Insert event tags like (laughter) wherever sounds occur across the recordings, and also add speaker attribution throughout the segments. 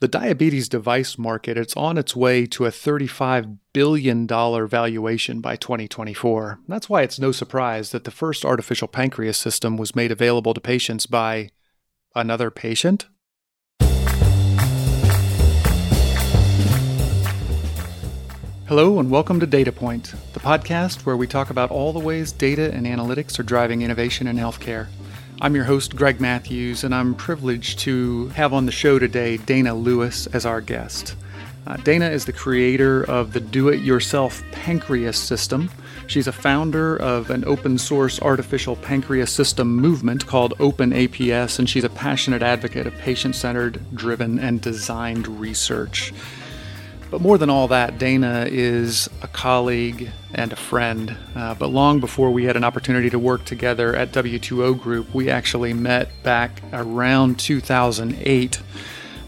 Speaker 1: The diabetes device market it's on its way to a $35 billion valuation by 2024. That's why it's no surprise that the first artificial pancreas system was made available to patients by another patient. Hello and welcome to Data Point, the podcast where we talk about all the ways data and analytics are driving innovation in healthcare. I'm your host, Greg Matthews, and I'm privileged to have on the show today Dana Lewis as our guest. Uh, Dana is the creator of the Do It Yourself Pancreas System. She's a founder of an open source artificial pancreas system movement called Open APS, and she's a passionate advocate of patient centered, driven, and designed research. But more than all that, Dana is a colleague and a friend. Uh, but long before we had an opportunity to work together at W2O Group, we actually met back around 2008.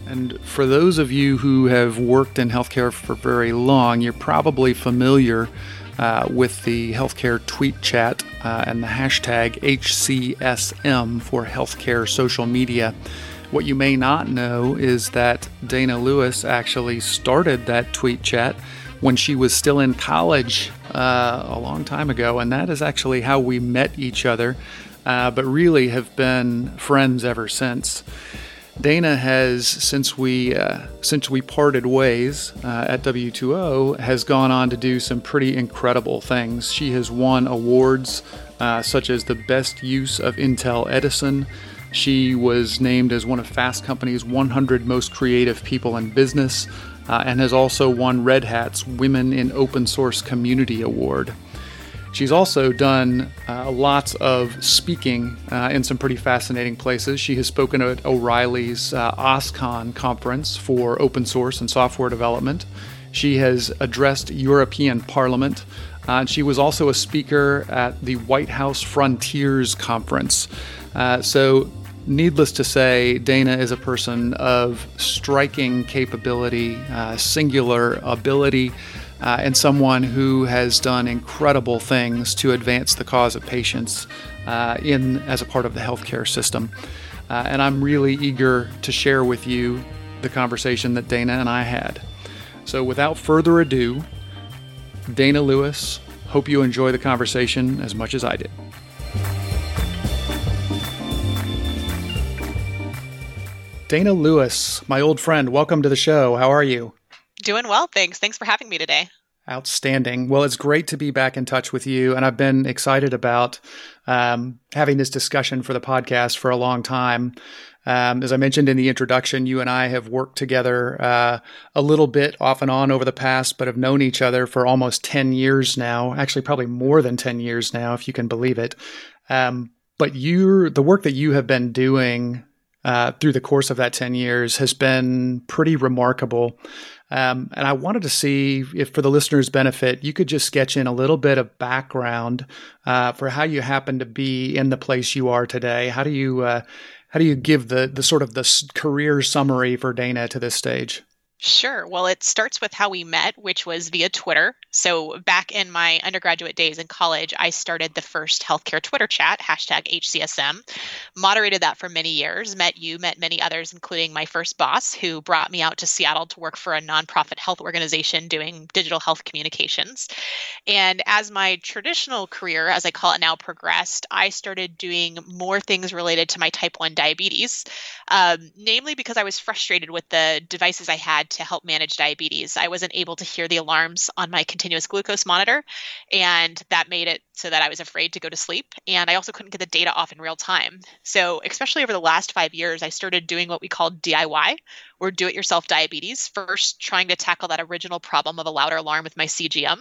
Speaker 1: And for those of you who have worked in healthcare for very long, you're probably familiar uh, with the healthcare tweet chat uh, and the hashtag HCSM for healthcare social media. What you may not know is that Dana Lewis actually started that tweet chat when she was still in college uh, a long time ago, and that is actually how we met each other, uh, but really have been friends ever since. Dana has, since we uh, since we parted ways uh, at W2O, has gone on to do some pretty incredible things. She has won awards uh, such as the best use of Intel Edison, she was named as one of Fast Company's 100 most creative people in business uh, and has also won Red Hat's Women in Open Source Community Award. She's also done uh, lots of speaking uh, in some pretty fascinating places. She has spoken at O'Reilly's uh, OSCON conference for open source and software development. She has addressed European Parliament. Uh, and she was also a speaker at the White House Frontiers Conference. Uh, so Needless to say, Dana is a person of striking capability, uh, singular ability, uh, and someone who has done incredible things to advance the cause of patients uh, in as a part of the healthcare system. Uh, and I'm really eager to share with you the conversation that Dana and I had. So, without further ado, Dana Lewis, hope you enjoy the conversation as much as I did. Dana Lewis, my old friend, welcome to the show. How are you?
Speaker 2: Doing well, thanks. Thanks for having me today.
Speaker 1: Outstanding. Well, it's great to be back in touch with you, and I've been excited about um, having this discussion for the podcast for a long time. Um, as I mentioned in the introduction, you and I have worked together uh, a little bit off and on over the past, but have known each other for almost 10 years now. Actually, probably more than 10 years now, if you can believe it. Um, but you, the work that you have been doing uh, through the course of that 10 years has been pretty remarkable. Um, and I wanted to see if, for the listeners' benefit, you could just sketch in a little bit of background uh, for how you happen to be in the place you are today. How do you uh, how do you give the the sort of the career summary for Dana to this stage?
Speaker 2: Sure. Well, it starts with how we met, which was via Twitter. So, back in my undergraduate days in college, I started the first healthcare Twitter chat, hashtag HCSM, moderated that for many years, met you, met many others, including my first boss, who brought me out to Seattle to work for a nonprofit health organization doing digital health communications. And as my traditional career, as I call it now, progressed, I started doing more things related to my type 1 diabetes, um, namely because I was frustrated with the devices I had to help manage diabetes. I wasn't able to hear the alarms on my continuous glucose monitor, and that made it so that I was afraid to go to sleep. And I also couldn't get the data off in real time. So, especially over the last five years, I started doing what we call DIY or do it yourself diabetes. First, trying to tackle that original problem of a louder alarm with my CGM.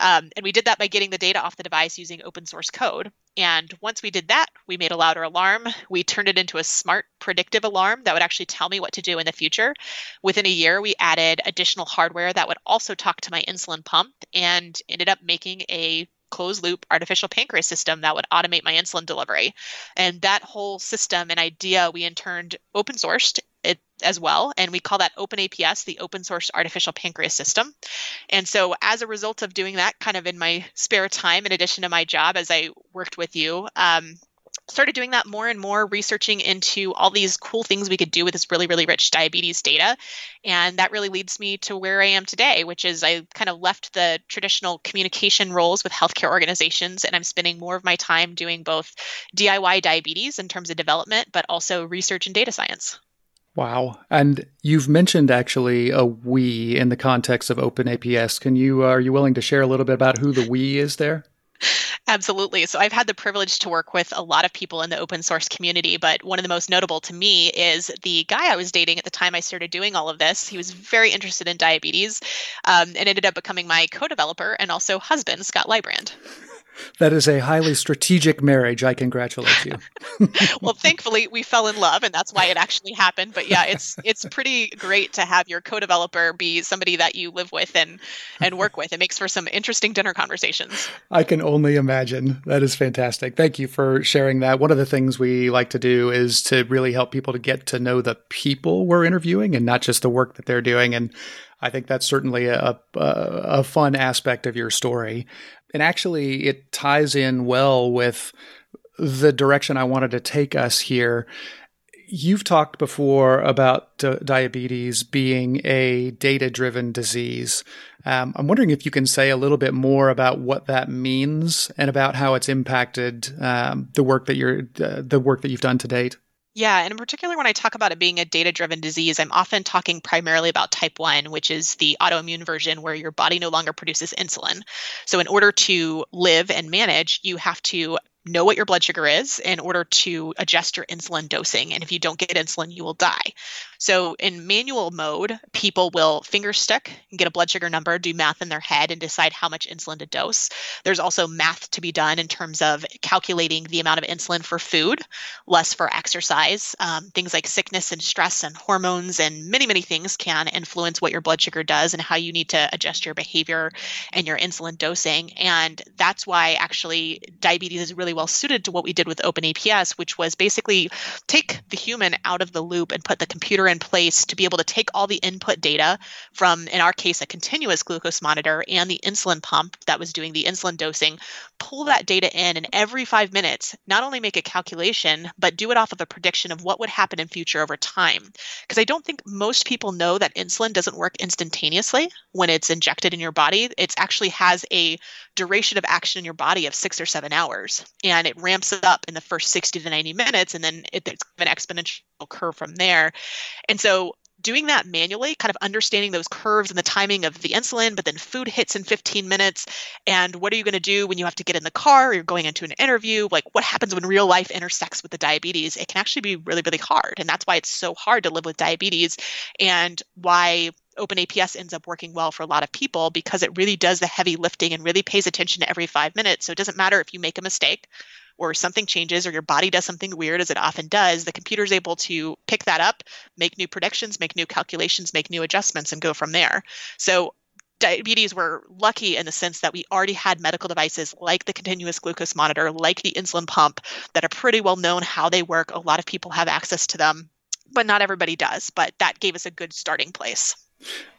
Speaker 2: Um, and we did that by getting the data off the device using open source code. And once we did that, we made a louder alarm. We turned it into a smart predictive alarm that would actually tell me what to do in the future. Within a year, we added additional hardware that would also talk to my insulin pump and ended up making a closed loop artificial pancreas system that would automate my insulin delivery. And that whole system and idea we in turn open sourced it as well. And we call that Open APS, the open source artificial pancreas system. And so, as a result of doing that, kind of in my spare time, in addition to my job as I worked with you, um, started doing that more and more, researching into all these cool things we could do with this really, really rich diabetes data. And that really leads me to where I am today, which is I kind of left the traditional communication roles with healthcare organizations, and I'm spending more of my time doing both DIY diabetes in terms of development, but also research and data science.
Speaker 1: Wow. And you've mentioned actually a we in the context of OpenAPS. Can you, are you willing to share a little bit about who the we is there? (laughs)
Speaker 2: Absolutely. So I've had the privilege to work with a lot of people in the open source community, but one of the most notable to me is the guy I was dating at the time I started doing all of this. He was very interested in diabetes um, and ended up becoming my co developer and also husband, Scott Leibrand.
Speaker 1: That is a highly strategic marriage. I congratulate you. (laughs)
Speaker 2: well, thankfully we fell in love and that's why it actually happened. But yeah, it's it's pretty great to have your co-developer be somebody that you live with and and work with. It makes for some interesting dinner conversations.
Speaker 1: I can only imagine. That is fantastic. Thank you for sharing that. One of the things we like to do is to really help people to get to know the people we're interviewing and not just the work that they're doing and I think that's certainly a, a, a, fun aspect of your story. And actually, it ties in well with the direction I wanted to take us here. You've talked before about d- diabetes being a data driven disease. Um, I'm wondering if you can say a little bit more about what that means and about how it's impacted um, the work that you're uh, the work that you've done to date.
Speaker 2: Yeah, and in particular, when I talk about it being a data driven disease, I'm often talking primarily about type 1, which is the autoimmune version where your body no longer produces insulin. So, in order to live and manage, you have to know what your blood sugar is in order to adjust your insulin dosing. And if you don't get insulin, you will die. So in manual mode, people will finger stick and get a blood sugar number, do math in their head, and decide how much insulin to dose. There's also math to be done in terms of calculating the amount of insulin for food, less for exercise. Um, things like sickness and stress and hormones and many, many things can influence what your blood sugar does and how you need to adjust your behavior and your insulin dosing. And that's why actually diabetes is really well suited to what we did with OpenAPS, which was basically take the human out of the loop and put the computer in place to be able to take all the input data from, in our case, a continuous glucose monitor and the insulin pump that was doing the insulin dosing, pull that data in, and every five minutes, not only make a calculation, but do it off of a prediction of what would happen in future over time. Because I don't think most people know that insulin doesn't work instantaneously when it's injected in your body. It actually has a duration of action in your body of six or seven hours, and it ramps up in the first 60 to 90 minutes, and then it, it's an exponential curve from there. And so doing that manually, kind of understanding those curves and the timing of the insulin, but then food hits in 15 minutes. And what are you going to do when you have to get in the car or you're going into an interview? Like, what happens when real life intersects with the diabetes? It can actually be really, really hard. And that's why it's so hard to live with diabetes and why OpenAPS ends up working well for a lot of people because it really does the heavy lifting and really pays attention to every five minutes. So it doesn't matter if you make a mistake or something changes or your body does something weird as it often does, the computer is able to pick that up, make new predictions, make new calculations, make new adjustments, and go from there. So diabetes were lucky in the sense that we already had medical devices like the continuous glucose monitor, like the insulin pump, that are pretty well known how they work. A lot of people have access to them, but not everybody does. But that gave us a good starting place.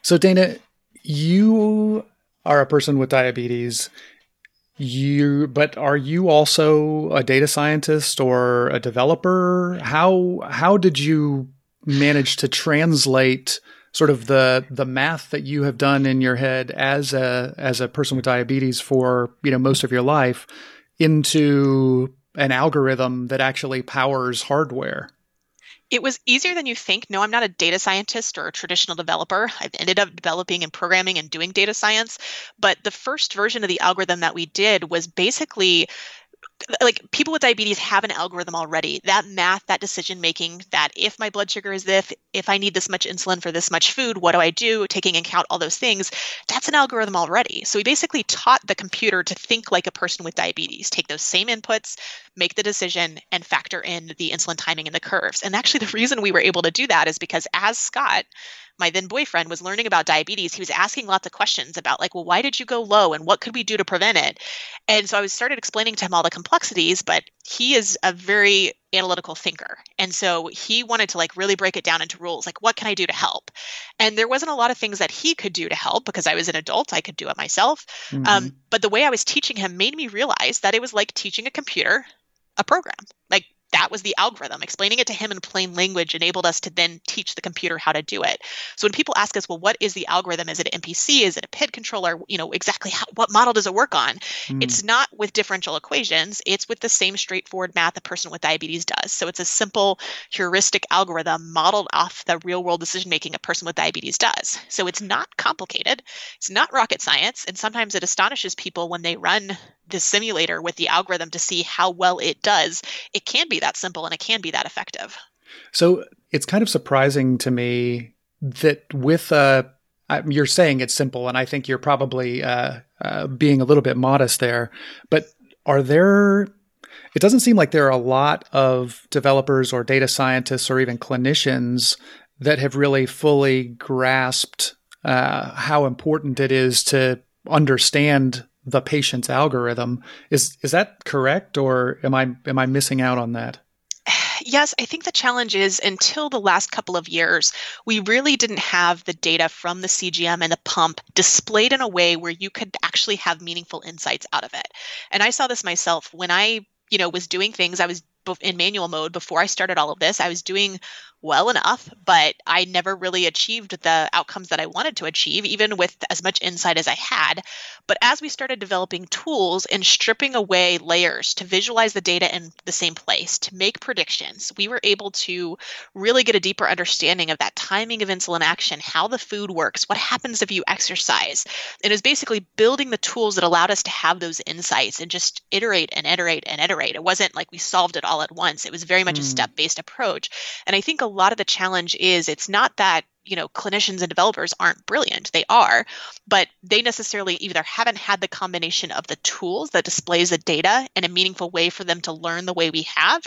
Speaker 1: So, Dana, you are a person with diabetes. You but are you also a data scientist or a developer? How how did you manage to translate sort of the the math that you have done in your head as a as a person with diabetes for you know most of your life into an algorithm that actually powers hardware
Speaker 2: it was easier than you think. No, I'm not a data scientist or a traditional developer. I've ended up developing and programming and doing data science. But the first version of the algorithm that we did was basically like people with diabetes have an algorithm already. That math that decision making that if my blood sugar is this if i need this much insulin for this much food what do i do? Taking account all those things. That's an algorithm already. So we basically taught the computer to think like a person with diabetes take those same inputs make the decision and factor in the insulin timing and the curves. And actually the reason we were able to do that is because as scott my then boyfriend was learning about diabetes he was asking lots of questions about like well why did you go low and what could we do to prevent it and so i was started explaining to him all the complexities but he is a very analytical thinker and so he wanted to like really break it down into rules like what can i do to help and there wasn't a lot of things that he could do to help because i was an adult i could do it myself um, mm-hmm. um, but the way i was teaching him made me realize that it was like teaching a computer a program. Like that was the algorithm. Explaining it to him in plain language enabled us to then teach the computer how to do it. So when people ask us, well, what is the algorithm? Is it an MPC? Is it a PID controller? You know, exactly how, what model does it work on? Mm. It's not with differential equations. It's with the same straightforward math a person with diabetes does. So it's a simple heuristic algorithm modeled off the real world decision making a person with diabetes does. So it's not complicated. It's not rocket science. And sometimes it astonishes people when they run the simulator with the algorithm to see how well it does, it can be that simple and it can be that effective.
Speaker 1: So it's kind of surprising to me that with uh, you're saying it's simple, and I think you're probably uh, uh, being a little bit modest there. But are there? It doesn't seem like there are a lot of developers or data scientists or even clinicians that have really fully grasped uh, how important it is to understand the patient's algorithm. Is is that correct, or am I am I missing out on that?
Speaker 2: Yes, I think the challenge is until the last couple of years, we really didn't have the data from the CGM and the pump displayed in a way where you could actually have meaningful insights out of it. And I saw this myself when I, you know, was doing things. I was in manual mode before I started all of this. I was doing well enough, but I never really achieved the outcomes that I wanted to achieve, even with as much insight as I had. But as we started developing tools and stripping away layers to visualize the data in the same place, to make predictions, we were able to really get a deeper understanding of that timing of insulin action, how the food works, what happens if you exercise. And It was basically building the tools that allowed us to have those insights and just iterate and iterate and iterate. It wasn't like we solved it all at once, it was very much mm. a step based approach. And I think a lot of the challenge is it's not that you know clinicians and developers aren't brilliant. They are but they necessarily either haven't had the combination of the tools that displays the data in a meaningful way for them to learn the way we have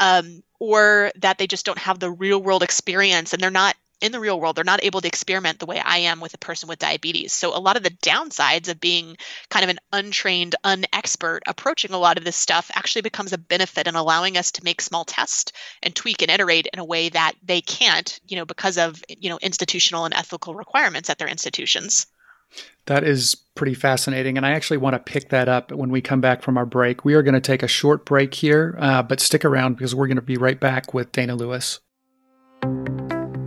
Speaker 2: um, or that they just don't have the real world experience and they're not in the real world, they're not able to experiment the way I am with a person with diabetes. So, a lot of the downsides of being kind of an untrained, unexpert approaching a lot of this stuff actually becomes a benefit in allowing us to make small tests and tweak and iterate in a way that they can't, you know, because of, you know, institutional and ethical requirements at their institutions.
Speaker 1: That is pretty fascinating. And I actually want to pick that up when we come back from our break. We are going to take a short break here, uh, but stick around because we're going to be right back with Dana Lewis.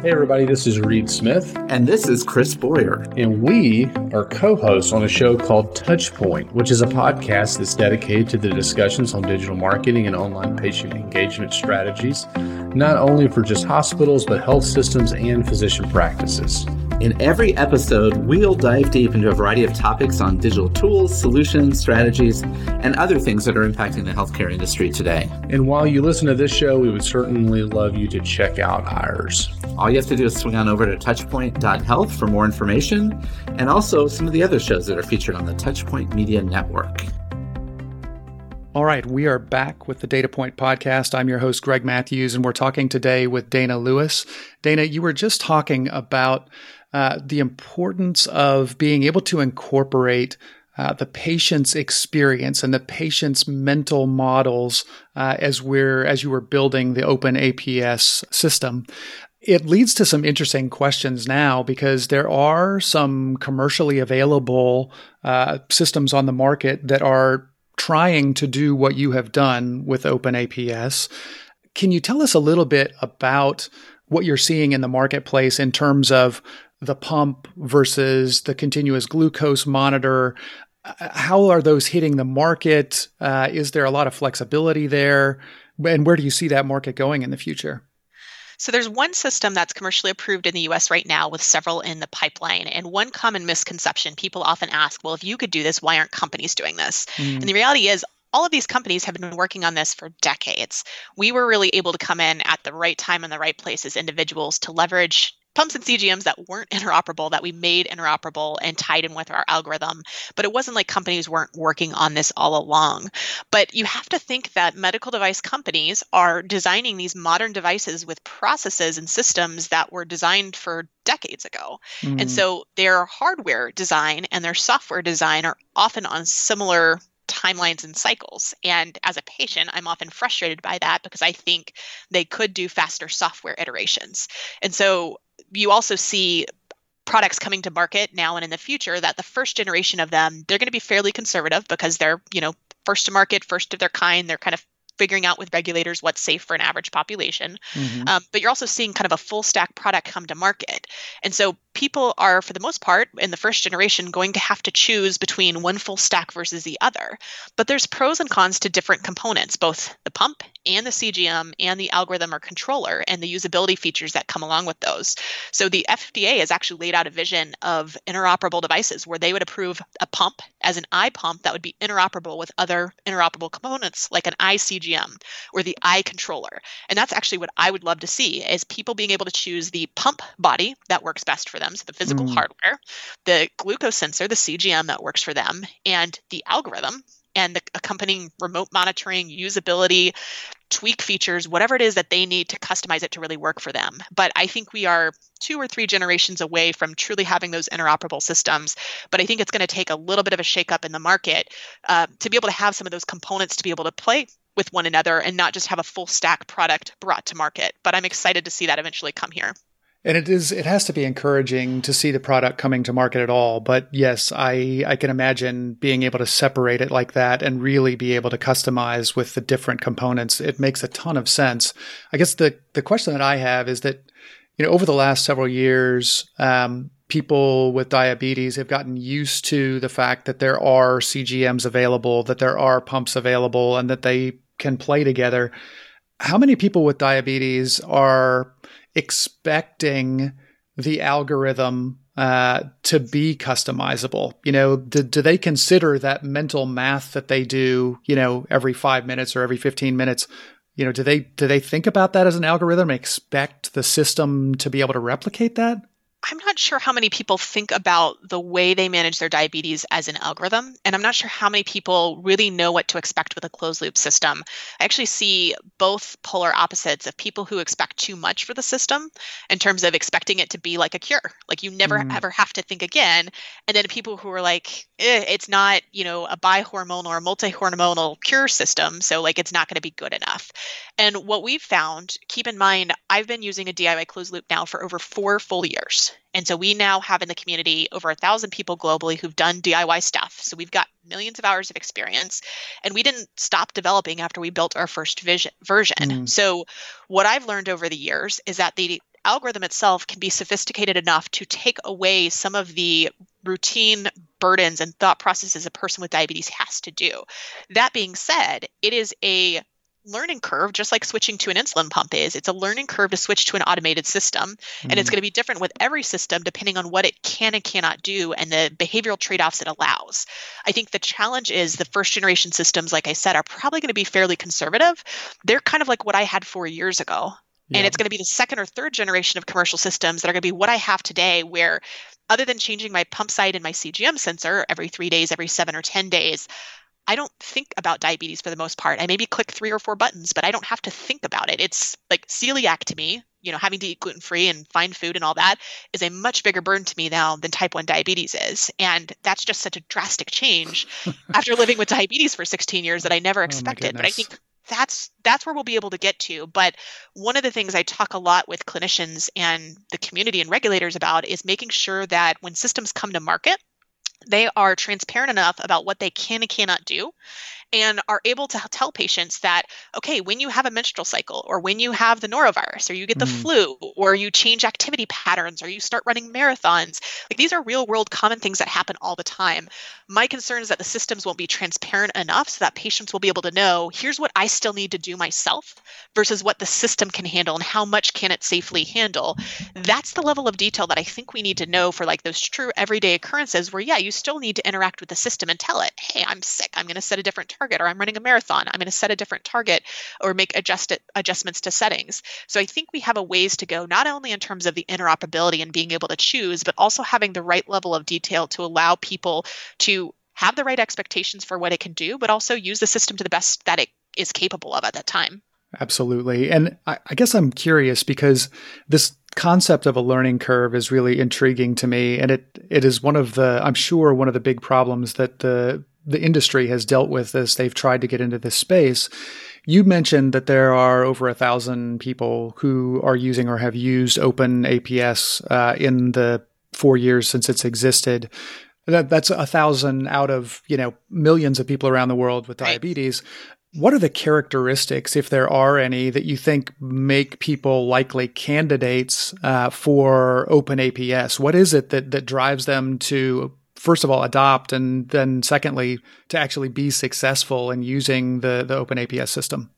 Speaker 3: Hey, everybody, this is Reed Smith.
Speaker 4: And this is Chris Boyer.
Speaker 3: And we are co hosts on a show called Touchpoint, which is a podcast that's dedicated to the discussions on digital marketing and online patient engagement strategies, not only for just hospitals, but health systems and physician practices.
Speaker 4: In every episode, we'll dive deep into a variety of topics on digital tools, solutions, strategies, and other things that are impacting the healthcare industry today.
Speaker 3: And while you listen to this show, we would certainly love you to check out ours.
Speaker 4: All you have to do is swing on over to touchpoint.health for more information and also some of the other shows that are featured on the Touchpoint Media Network.
Speaker 1: All right, we are back with the Data Point podcast. I'm your host, Greg Matthews, and we're talking today with Dana Lewis. Dana, you were just talking about uh, the importance of being able to incorporate uh, the patient's experience and the patient's mental models uh, as we're as you were building the open APS system. It leads to some interesting questions now because there are some commercially available uh, systems on the market that are trying to do what you have done with OpenAPS. Can you tell us a little bit about what you're seeing in the marketplace in terms of the pump versus the continuous glucose monitor? How are those hitting the market? Uh, is there a lot of flexibility there? And where do you see that market going in the future?
Speaker 2: So there's one system that's commercially approved in the US right now with several in the pipeline. And one common misconception people often ask, well, if you could do this, why aren't companies doing this? Mm. And the reality is all of these companies have been working on this for decades. We were really able to come in at the right time in the right place as individuals to leverage pumps and CGMs that weren't interoperable that we made interoperable and tied in with our algorithm. But it wasn't like companies weren't working on this all along. But you have to think that medical device companies are designing these modern devices with processes and systems that were designed for decades ago. Mm. And so their hardware design and their software design are often on similar timelines and cycles. And as a patient, I'm often frustrated by that because I think they could do faster software iterations. And so you also see products coming to market now and in the future that the first generation of them they're going to be fairly conservative because they're you know first to market first of their kind they're kind of figuring out with regulators what's safe for an average population. Mm-hmm. Um, but you're also seeing kind of a full stack product come to market. And so people are, for the most part, in the first generation, going to have to choose between one full stack versus the other. But there's pros and cons to different components, both the pump and the CGM and the algorithm or controller and the usability features that come along with those. So the FDA has actually laid out a vision of interoperable devices where they would approve a pump as an eye pump that would be interoperable with other interoperable components like an iCGM or the eye controller. And that's actually what I would love to see is people being able to choose the pump body that works best for them, so the physical mm. hardware, the glucose sensor, the CGM that works for them, and the algorithm and the accompanying remote monitoring, usability, tweak features, whatever it is that they need to customize it to really work for them. But I think we are two or three generations away from truly having those interoperable systems. But I think it's going to take a little bit of a shakeup in the market uh, to be able to have some of those components to be able to play with one another and not just have a full stack product brought to market. But I'm excited to see that eventually come here.
Speaker 1: And it is it has to be encouraging to see the product coming to market at all. But yes, I I can imagine being able to separate it like that and really be able to customize with the different components. It makes a ton of sense. I guess the the question that I have is that you know over the last several years, um, people with diabetes have gotten used to the fact that there are CGMs available, that there are pumps available, and that they can play together. How many people with diabetes are expecting the algorithm uh, to be customizable? You know, do, do they consider that mental math that they do, you know, every five minutes or every 15 minutes? You know, do they do they think about that as an algorithm? Expect the system to be able to replicate that?
Speaker 2: I'm not sure how many people think about the way they manage their diabetes as an algorithm. And I'm not sure how many people really know what to expect with a closed loop system. I actually see both polar opposites of people who expect too much for the system in terms of expecting it to be like a cure, like you never mm. ever have to think again. And then people who are like, eh, it's not, you know, a bihormonal or multi-hormonal cure system. So like it's not going to be good enough. And what we've found, keep in mind, I've been using a DIY closed loop now for over four full years. And so we now have in the community over a thousand people globally who've done DIY stuff. So we've got millions of hours of experience. And we didn't stop developing after we built our first vision, version. Mm. So what I've learned over the years is that the algorithm itself can be sophisticated enough to take away some of the routine burdens and thought processes a person with diabetes has to do. That being said, it is a learning curve, just like switching to an insulin pump is. It's a learning curve to switch to an automated system. And it's mm. going to be different with every system depending on what it can and cannot do and the behavioral trade offs it allows. I think the challenge is the first generation systems, like I said, are probably going to be fairly conservative. They're kind of like what I had four years ago. Yeah. And it's going to be the second or third generation of commercial systems that are going to be what I have today, where other than changing my pump site and my CGM sensor every three days, every seven or 10 days, I don't think about diabetes for the most part. I maybe click three or four buttons, but I don't have to think about it. It's like celiac to me, you know, having to eat gluten free and find food and all that is a much bigger burden to me now than type 1 diabetes is. And that's just such a drastic change (laughs) after living with diabetes for 16 years that I never oh expected. Oh but I think that's that's where we'll be able to get to. But one of the things i talk a lot with clinicians and the community and regulators about is making sure that when systems come to market they are transparent enough about what they can and cannot do and are able to tell patients that okay when you have a menstrual cycle or when you have the norovirus or you get the mm. flu or you change activity patterns or you start running marathons like these are real world common things that happen all the time. My concern is that the systems won't be transparent enough so that patients will be able to know here's what i still need to do myself versus what the system can handle and how much can it safely handle. That's the level of detail that i think we need to know for like those true everyday occurrences where yeah you still need to interact with the system and tell it hey i'm sick. I'm going to set a different target or I'm running a marathon. I'm going to set a different target or make adjust it, adjustments to settings. So I think we have a ways to go, not only in terms of the interoperability and being able to choose, but also having the right level of detail to allow people to have the right expectations for what it can do, but also use the system to the best that it is capable of at that time.
Speaker 1: Absolutely. And I, I, guess I'm curious because this concept of a learning curve is really intriguing to me. And it, it is one of the, I'm sure, one of the big problems that the the industry has dealt with this. they've tried to get into this space. You mentioned that there are over a thousand people who are using or have used Open APS uh, in the four years since it's existed. That, that's a thousand out of you know millions of people around the world with diabetes. What are the characteristics, if there are any, that you think make people likely candidates uh, for Open APS? What is it that, that drives them to, first of all, adopt, and then secondly, to actually be successful in using the, the Open APS system?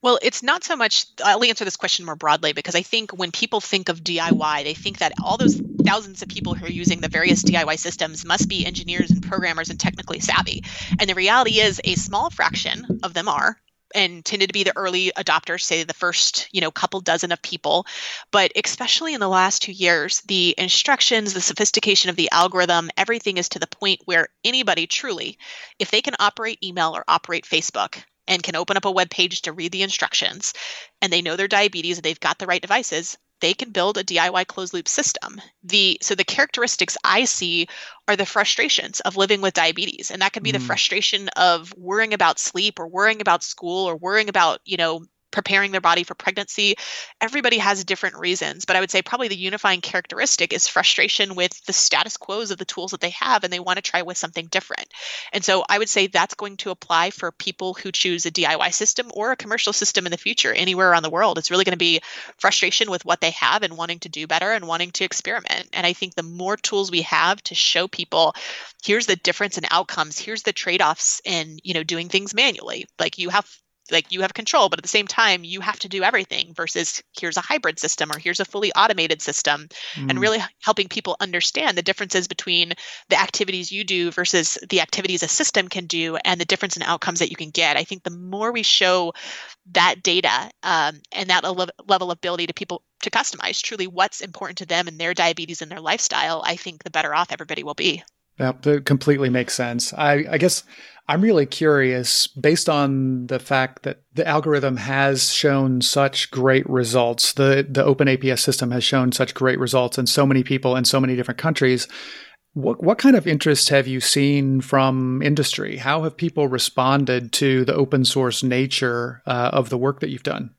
Speaker 2: Well, it's not so much, I'll answer this question more broadly because I think when people think of DIY, they think that all those thousands of people who are using the various DIY systems must be engineers and programmers and technically savvy. And the reality is, a small fraction of them are and tended to be the early adopters say the first you know couple dozen of people. But especially in the last two years the instructions the sophistication of the algorithm everything is to the point where anybody truly if they can operate email or operate facebook and can open up a web page to read the instructions and they know their diabetes and they've got the right devices they can build a DIY closed loop system. The so the characteristics I see are the frustrations of living with diabetes and that could be mm. the frustration of worrying about sleep or worrying about school or worrying about, you know, preparing their body for pregnancy. Everybody has different reasons, but I would say probably the unifying characteristic is frustration with the status quos of the tools that they have and they want to try with something different. And so I would say that's going to apply for people who choose a DIY system or a commercial system in the future anywhere around the world. It's really going to be frustration with what they have and wanting to do better and wanting to experiment. And I think the more tools we have to show people here's the difference in outcomes, here's the trade-offs in, you know, doing things manually. Like you have like you have control but at the same time you have to do everything versus here's a hybrid system or here's a fully automated system mm. and really helping people understand the differences between the activities you do versus the activities a system can do and the difference in outcomes that you can get i think the more we show that data um, and that level of ability to people to customize truly what's important to them and their diabetes and their lifestyle i think the better off everybody will be
Speaker 1: that completely makes sense. I, I, guess I'm really curious, based on the fact that the algorithm has shown such great results, the, the Open APS system has shown such great results in so many people in so many different countries. What, what kind of interest have you seen from industry? How have people responded to the open source nature uh, of the work that you've done?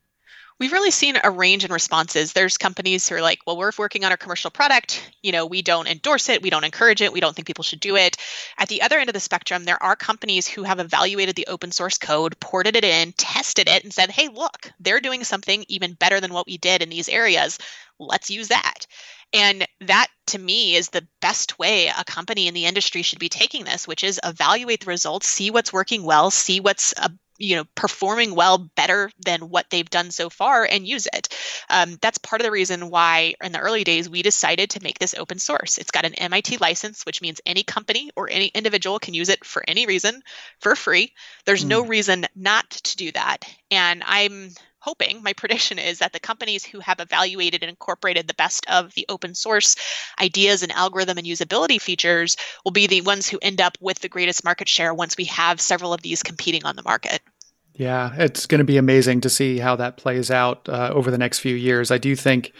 Speaker 2: We've really seen a range in responses. There's companies who are like, well, we're working on our commercial product. You know, we don't endorse it. We don't encourage it. We don't think people should do it. At the other end of the spectrum, there are companies who have evaluated the open source code, ported it in, tested it, and said, hey, look, they're doing something even better than what we did in these areas. Let's use that. And that to me is the best way a company in the industry should be taking this, which is evaluate the results, see what's working well, see what's a you know performing well better than what they've done so far and use it. Um, that's part of the reason why in the early days we decided to make this open source. It's got an mit license which means any company or any individual can use it for any reason for free. There's mm. no reason not to do that. And i'm hoping, my prediction is that the companies who have evaluated and incorporated the best of the open source ideas and algorithm and usability features will be the ones who end up with the greatest market share once we have several of these competing on the market.
Speaker 1: Yeah, it's going to be amazing to see how that plays out uh, over the next few years. I do think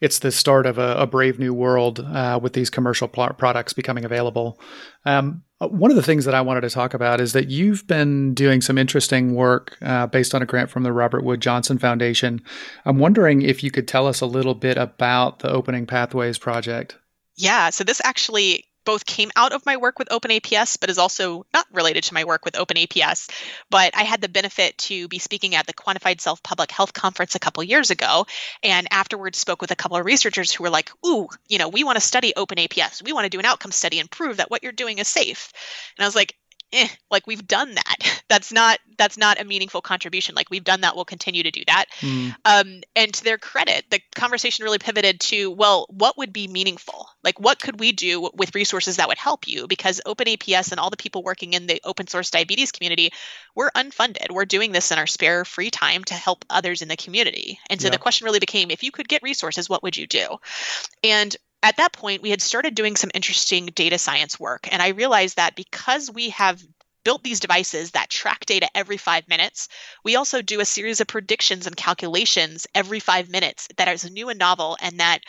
Speaker 1: it's the start of a, a brave new world uh, with these commercial pl- products becoming available. Um, one of the things that I wanted to talk about is that you've been doing some interesting work uh, based on a grant from the Robert Wood Johnson Foundation. I'm wondering if you could tell us a little bit about the Opening Pathways project.
Speaker 2: Yeah, so this actually both came out of my work with OpenAPS, but is also not related to my work with OpenAPS. But I had the benefit to be speaking at the Quantified Self Public Health Conference a couple years ago, and afterwards spoke with a couple of researchers who were like, "Ooh, you know, we want to study OpenAPS. We want to do an outcome study and prove that what you're doing is safe." And I was like, eh, like we've done that. (laughs) That's not that's not a meaningful contribution. Like we've done that, we'll continue to do that. Mm. Um, and to their credit, the conversation really pivoted to, well, what would be meaningful? Like what could we do with resources that would help you? Because OpenAPS and all the people working in the open source diabetes community, we're unfunded. We're doing this in our spare free time to help others in the community. And so the question really became, if you could get resources, what would you do? And at that point, we had started doing some interesting data science work. And I realized that because we have built these devices that track data every five minutes, we also do a series of predictions and calculations every five minutes that is new and novel and that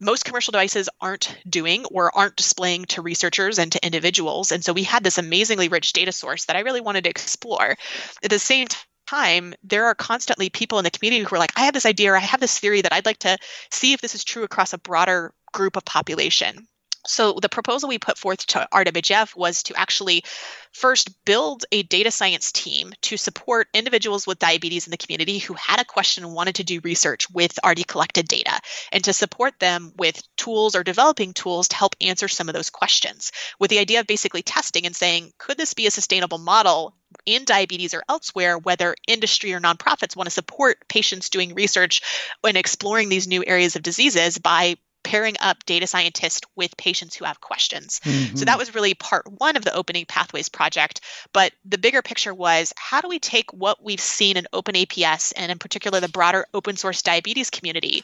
Speaker 2: most commercial devices aren't doing or aren't displaying to researchers and to individuals. And so we had this amazingly rich data source that I really wanted to explore. At the same time, there are constantly people in the community who are like, I have this idea or I have this theory that I'd like to see if this is true across a broader group of population. So the proposal we put forth to RWF was to actually first build a data science team to support individuals with diabetes in the community who had a question and wanted to do research with already collected data and to support them with tools or developing tools to help answer some of those questions with the idea of basically testing and saying could this be a sustainable model in diabetes or elsewhere, whether industry or nonprofits want to support patients doing research and exploring these new areas of diseases by pairing up data scientists with patients who have questions. Mm-hmm. So that was really part one of the Opening Pathways project. But the bigger picture was how do we take what we've seen in Open APS and in particular the broader open source diabetes community?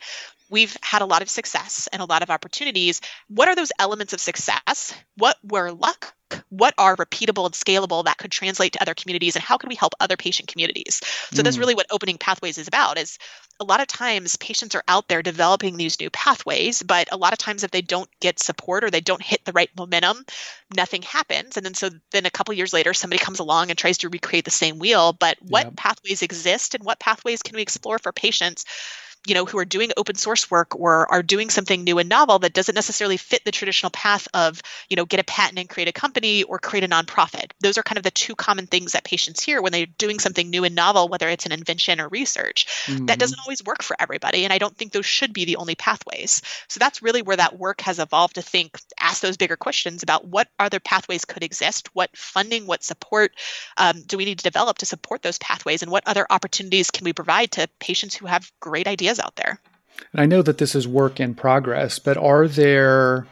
Speaker 2: We've had a lot of success and a lot of opportunities. What are those elements of success? What were luck? What are repeatable and scalable that could translate to other communities and how can we help other patient communities so mm. that's really what opening pathways is about is a lot of times patients are out there developing these new pathways but a lot of times if they don't get support or they don't hit the right momentum nothing happens and then so then a couple years later somebody comes along and tries to recreate the same wheel but what yep. pathways exist and what pathways can we explore for patients you know who are doing open source work or are doing something new and novel that doesn't necessarily fit the traditional path of you know get a patent and create a company or create a nonprofit. Those are kind of the two common things that patients hear when they're doing something new and novel whether it's an invention or research. Mm-hmm. that doesn't always work for everybody and i don't think those should be the only pathways. So that's really where that work has evolved to think ask those bigger questions about what other pathways could exist what funding what support um, do we need to develop to support those pathways and what other opportunities can we provide to patients who have great ideas ideas out there.
Speaker 1: And I know that this is work in progress, but are there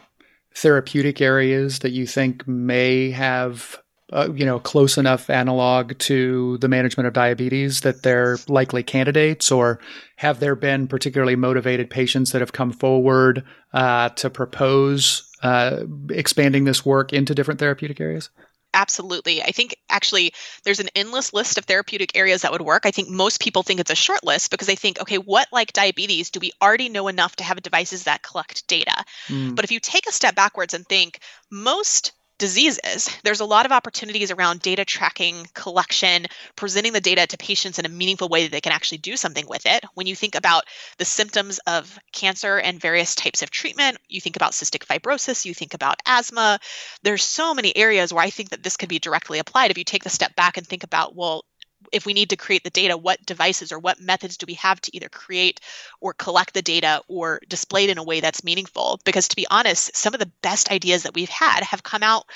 Speaker 1: therapeutic areas that you think may have uh, you know close enough analog to the management of diabetes that they're likely candidates or have there been particularly motivated patients that have come forward uh, to propose uh, expanding this work into different therapeutic areas
Speaker 2: Absolutely. I think actually there's an endless list of therapeutic areas that would work. I think most people think it's a short list because they think, okay, what like diabetes do we already know enough to have devices that collect data? Mm. But if you take a step backwards and think, most diseases, there's a lot of opportunities around data tracking, collection, presenting the data to patients in a meaningful way that they can actually do something with it. When you think about the symptoms of cancer and various types of treatment, you think about cystic fibrosis, you think about asthma. There's so many areas where I think that this could be directly applied if you take the step back and think about, well, if we need to create the data, what devices or what methods do we have to either create or collect the data or display it in a way that's meaningful? Because to be honest, some of the best ideas that we've had have come out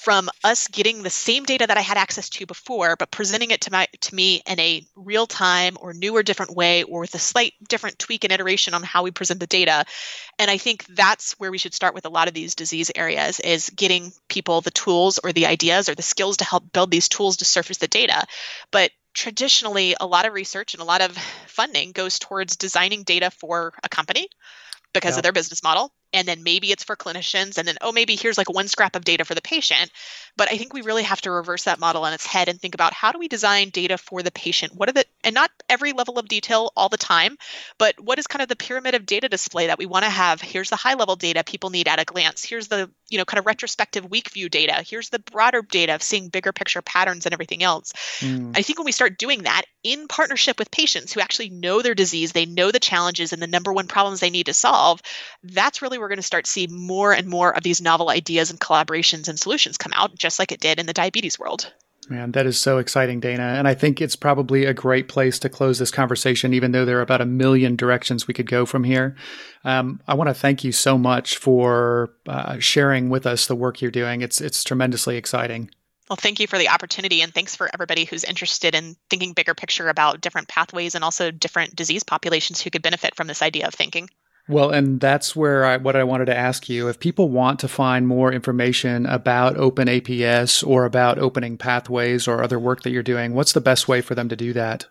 Speaker 2: from us getting the same data that I had access to before, but presenting it to my to me in a real time or new or different way, or with a slight different tweak and iteration on how we present the data. And I think that's where we should start with a lot of these disease areas is getting people the tools or the ideas or the skills to help build these tools to surface the data. But traditionally, a lot of research and a lot of funding goes towards designing data for a company because yeah. of their business model and then maybe it's for clinicians and then oh maybe here's like one scrap of data for the patient. But i think we really have to reverse that model on its head and think about how do we design data for the patient? What are the and not every level of detail all the time but what is kind of the pyramid of data display that we want to have? Here's the high level data people need at a glance. Here's the you know kind of retrospective week view data. Here's the broader data of seeing bigger picture patterns and everything else. Mm. i think when we start doing that in partnership with patients who actually know their disease they know the challenges and the number one problems they need to solve that's really we're going to start to see more and more of these novel ideas and collaborations and solutions come out, just like it did in the diabetes world.
Speaker 1: Man, that is so exciting, Dana. And I think it's probably a great place to close this conversation, even though there are about a million directions we could go from here. Um, I want to thank you so much for uh, sharing with us the work you're doing. It's it's tremendously exciting.
Speaker 2: Well, thank you for the opportunity, and thanks for everybody who's interested in thinking bigger picture about different pathways and also different disease populations who could benefit from this idea of thinking.
Speaker 1: Well, and that's where I, what I wanted to ask you. If people want to find more information about Open APS or about opening pathways or other work that you're doing, what's the best way for them to do that?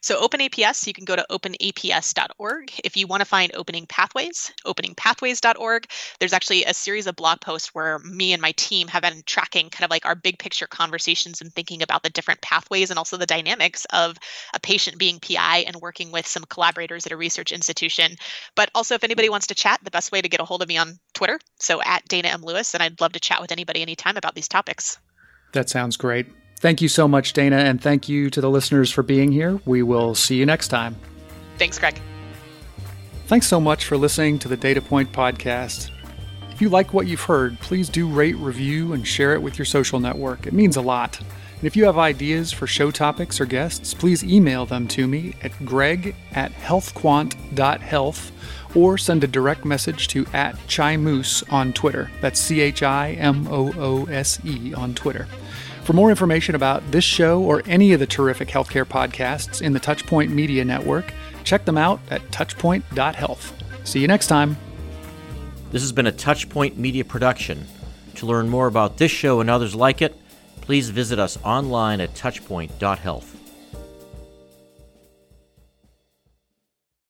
Speaker 2: So OpenAPS, you can go to openaps.org. If you want to find opening pathways, openingpathways.org. There's actually a series of blog posts where me and my team have been tracking kind of like our big picture conversations and thinking about the different pathways and also the dynamics of a patient being PI and working with some collaborators at a research institution. But also, if anybody wants to chat, the best way to get a hold of me on Twitter. So at Dana M. Lewis, and I'd love to chat with anybody anytime about these topics.
Speaker 1: That sounds great. Thank you so much, Dana, and thank you to the listeners for being here. We will see you next time.
Speaker 2: Thanks, Greg.
Speaker 1: Thanks so much for listening to the Data Point podcast. If you like what you've heard, please do rate, review, and share it with your social network. It means a lot. And if you have ideas for show topics or guests, please email them to me at greg at healthquant.health or send a direct message to at Chimoose on Twitter. That's C H I M O O S E on Twitter. For more information about this show or any of the terrific healthcare podcasts in the Touchpoint Media Network, check them out at touchpoint.health. See you next time.
Speaker 5: This has been a Touchpoint Media production. To learn more about this show and others like it, please visit us online at touchpoint.health.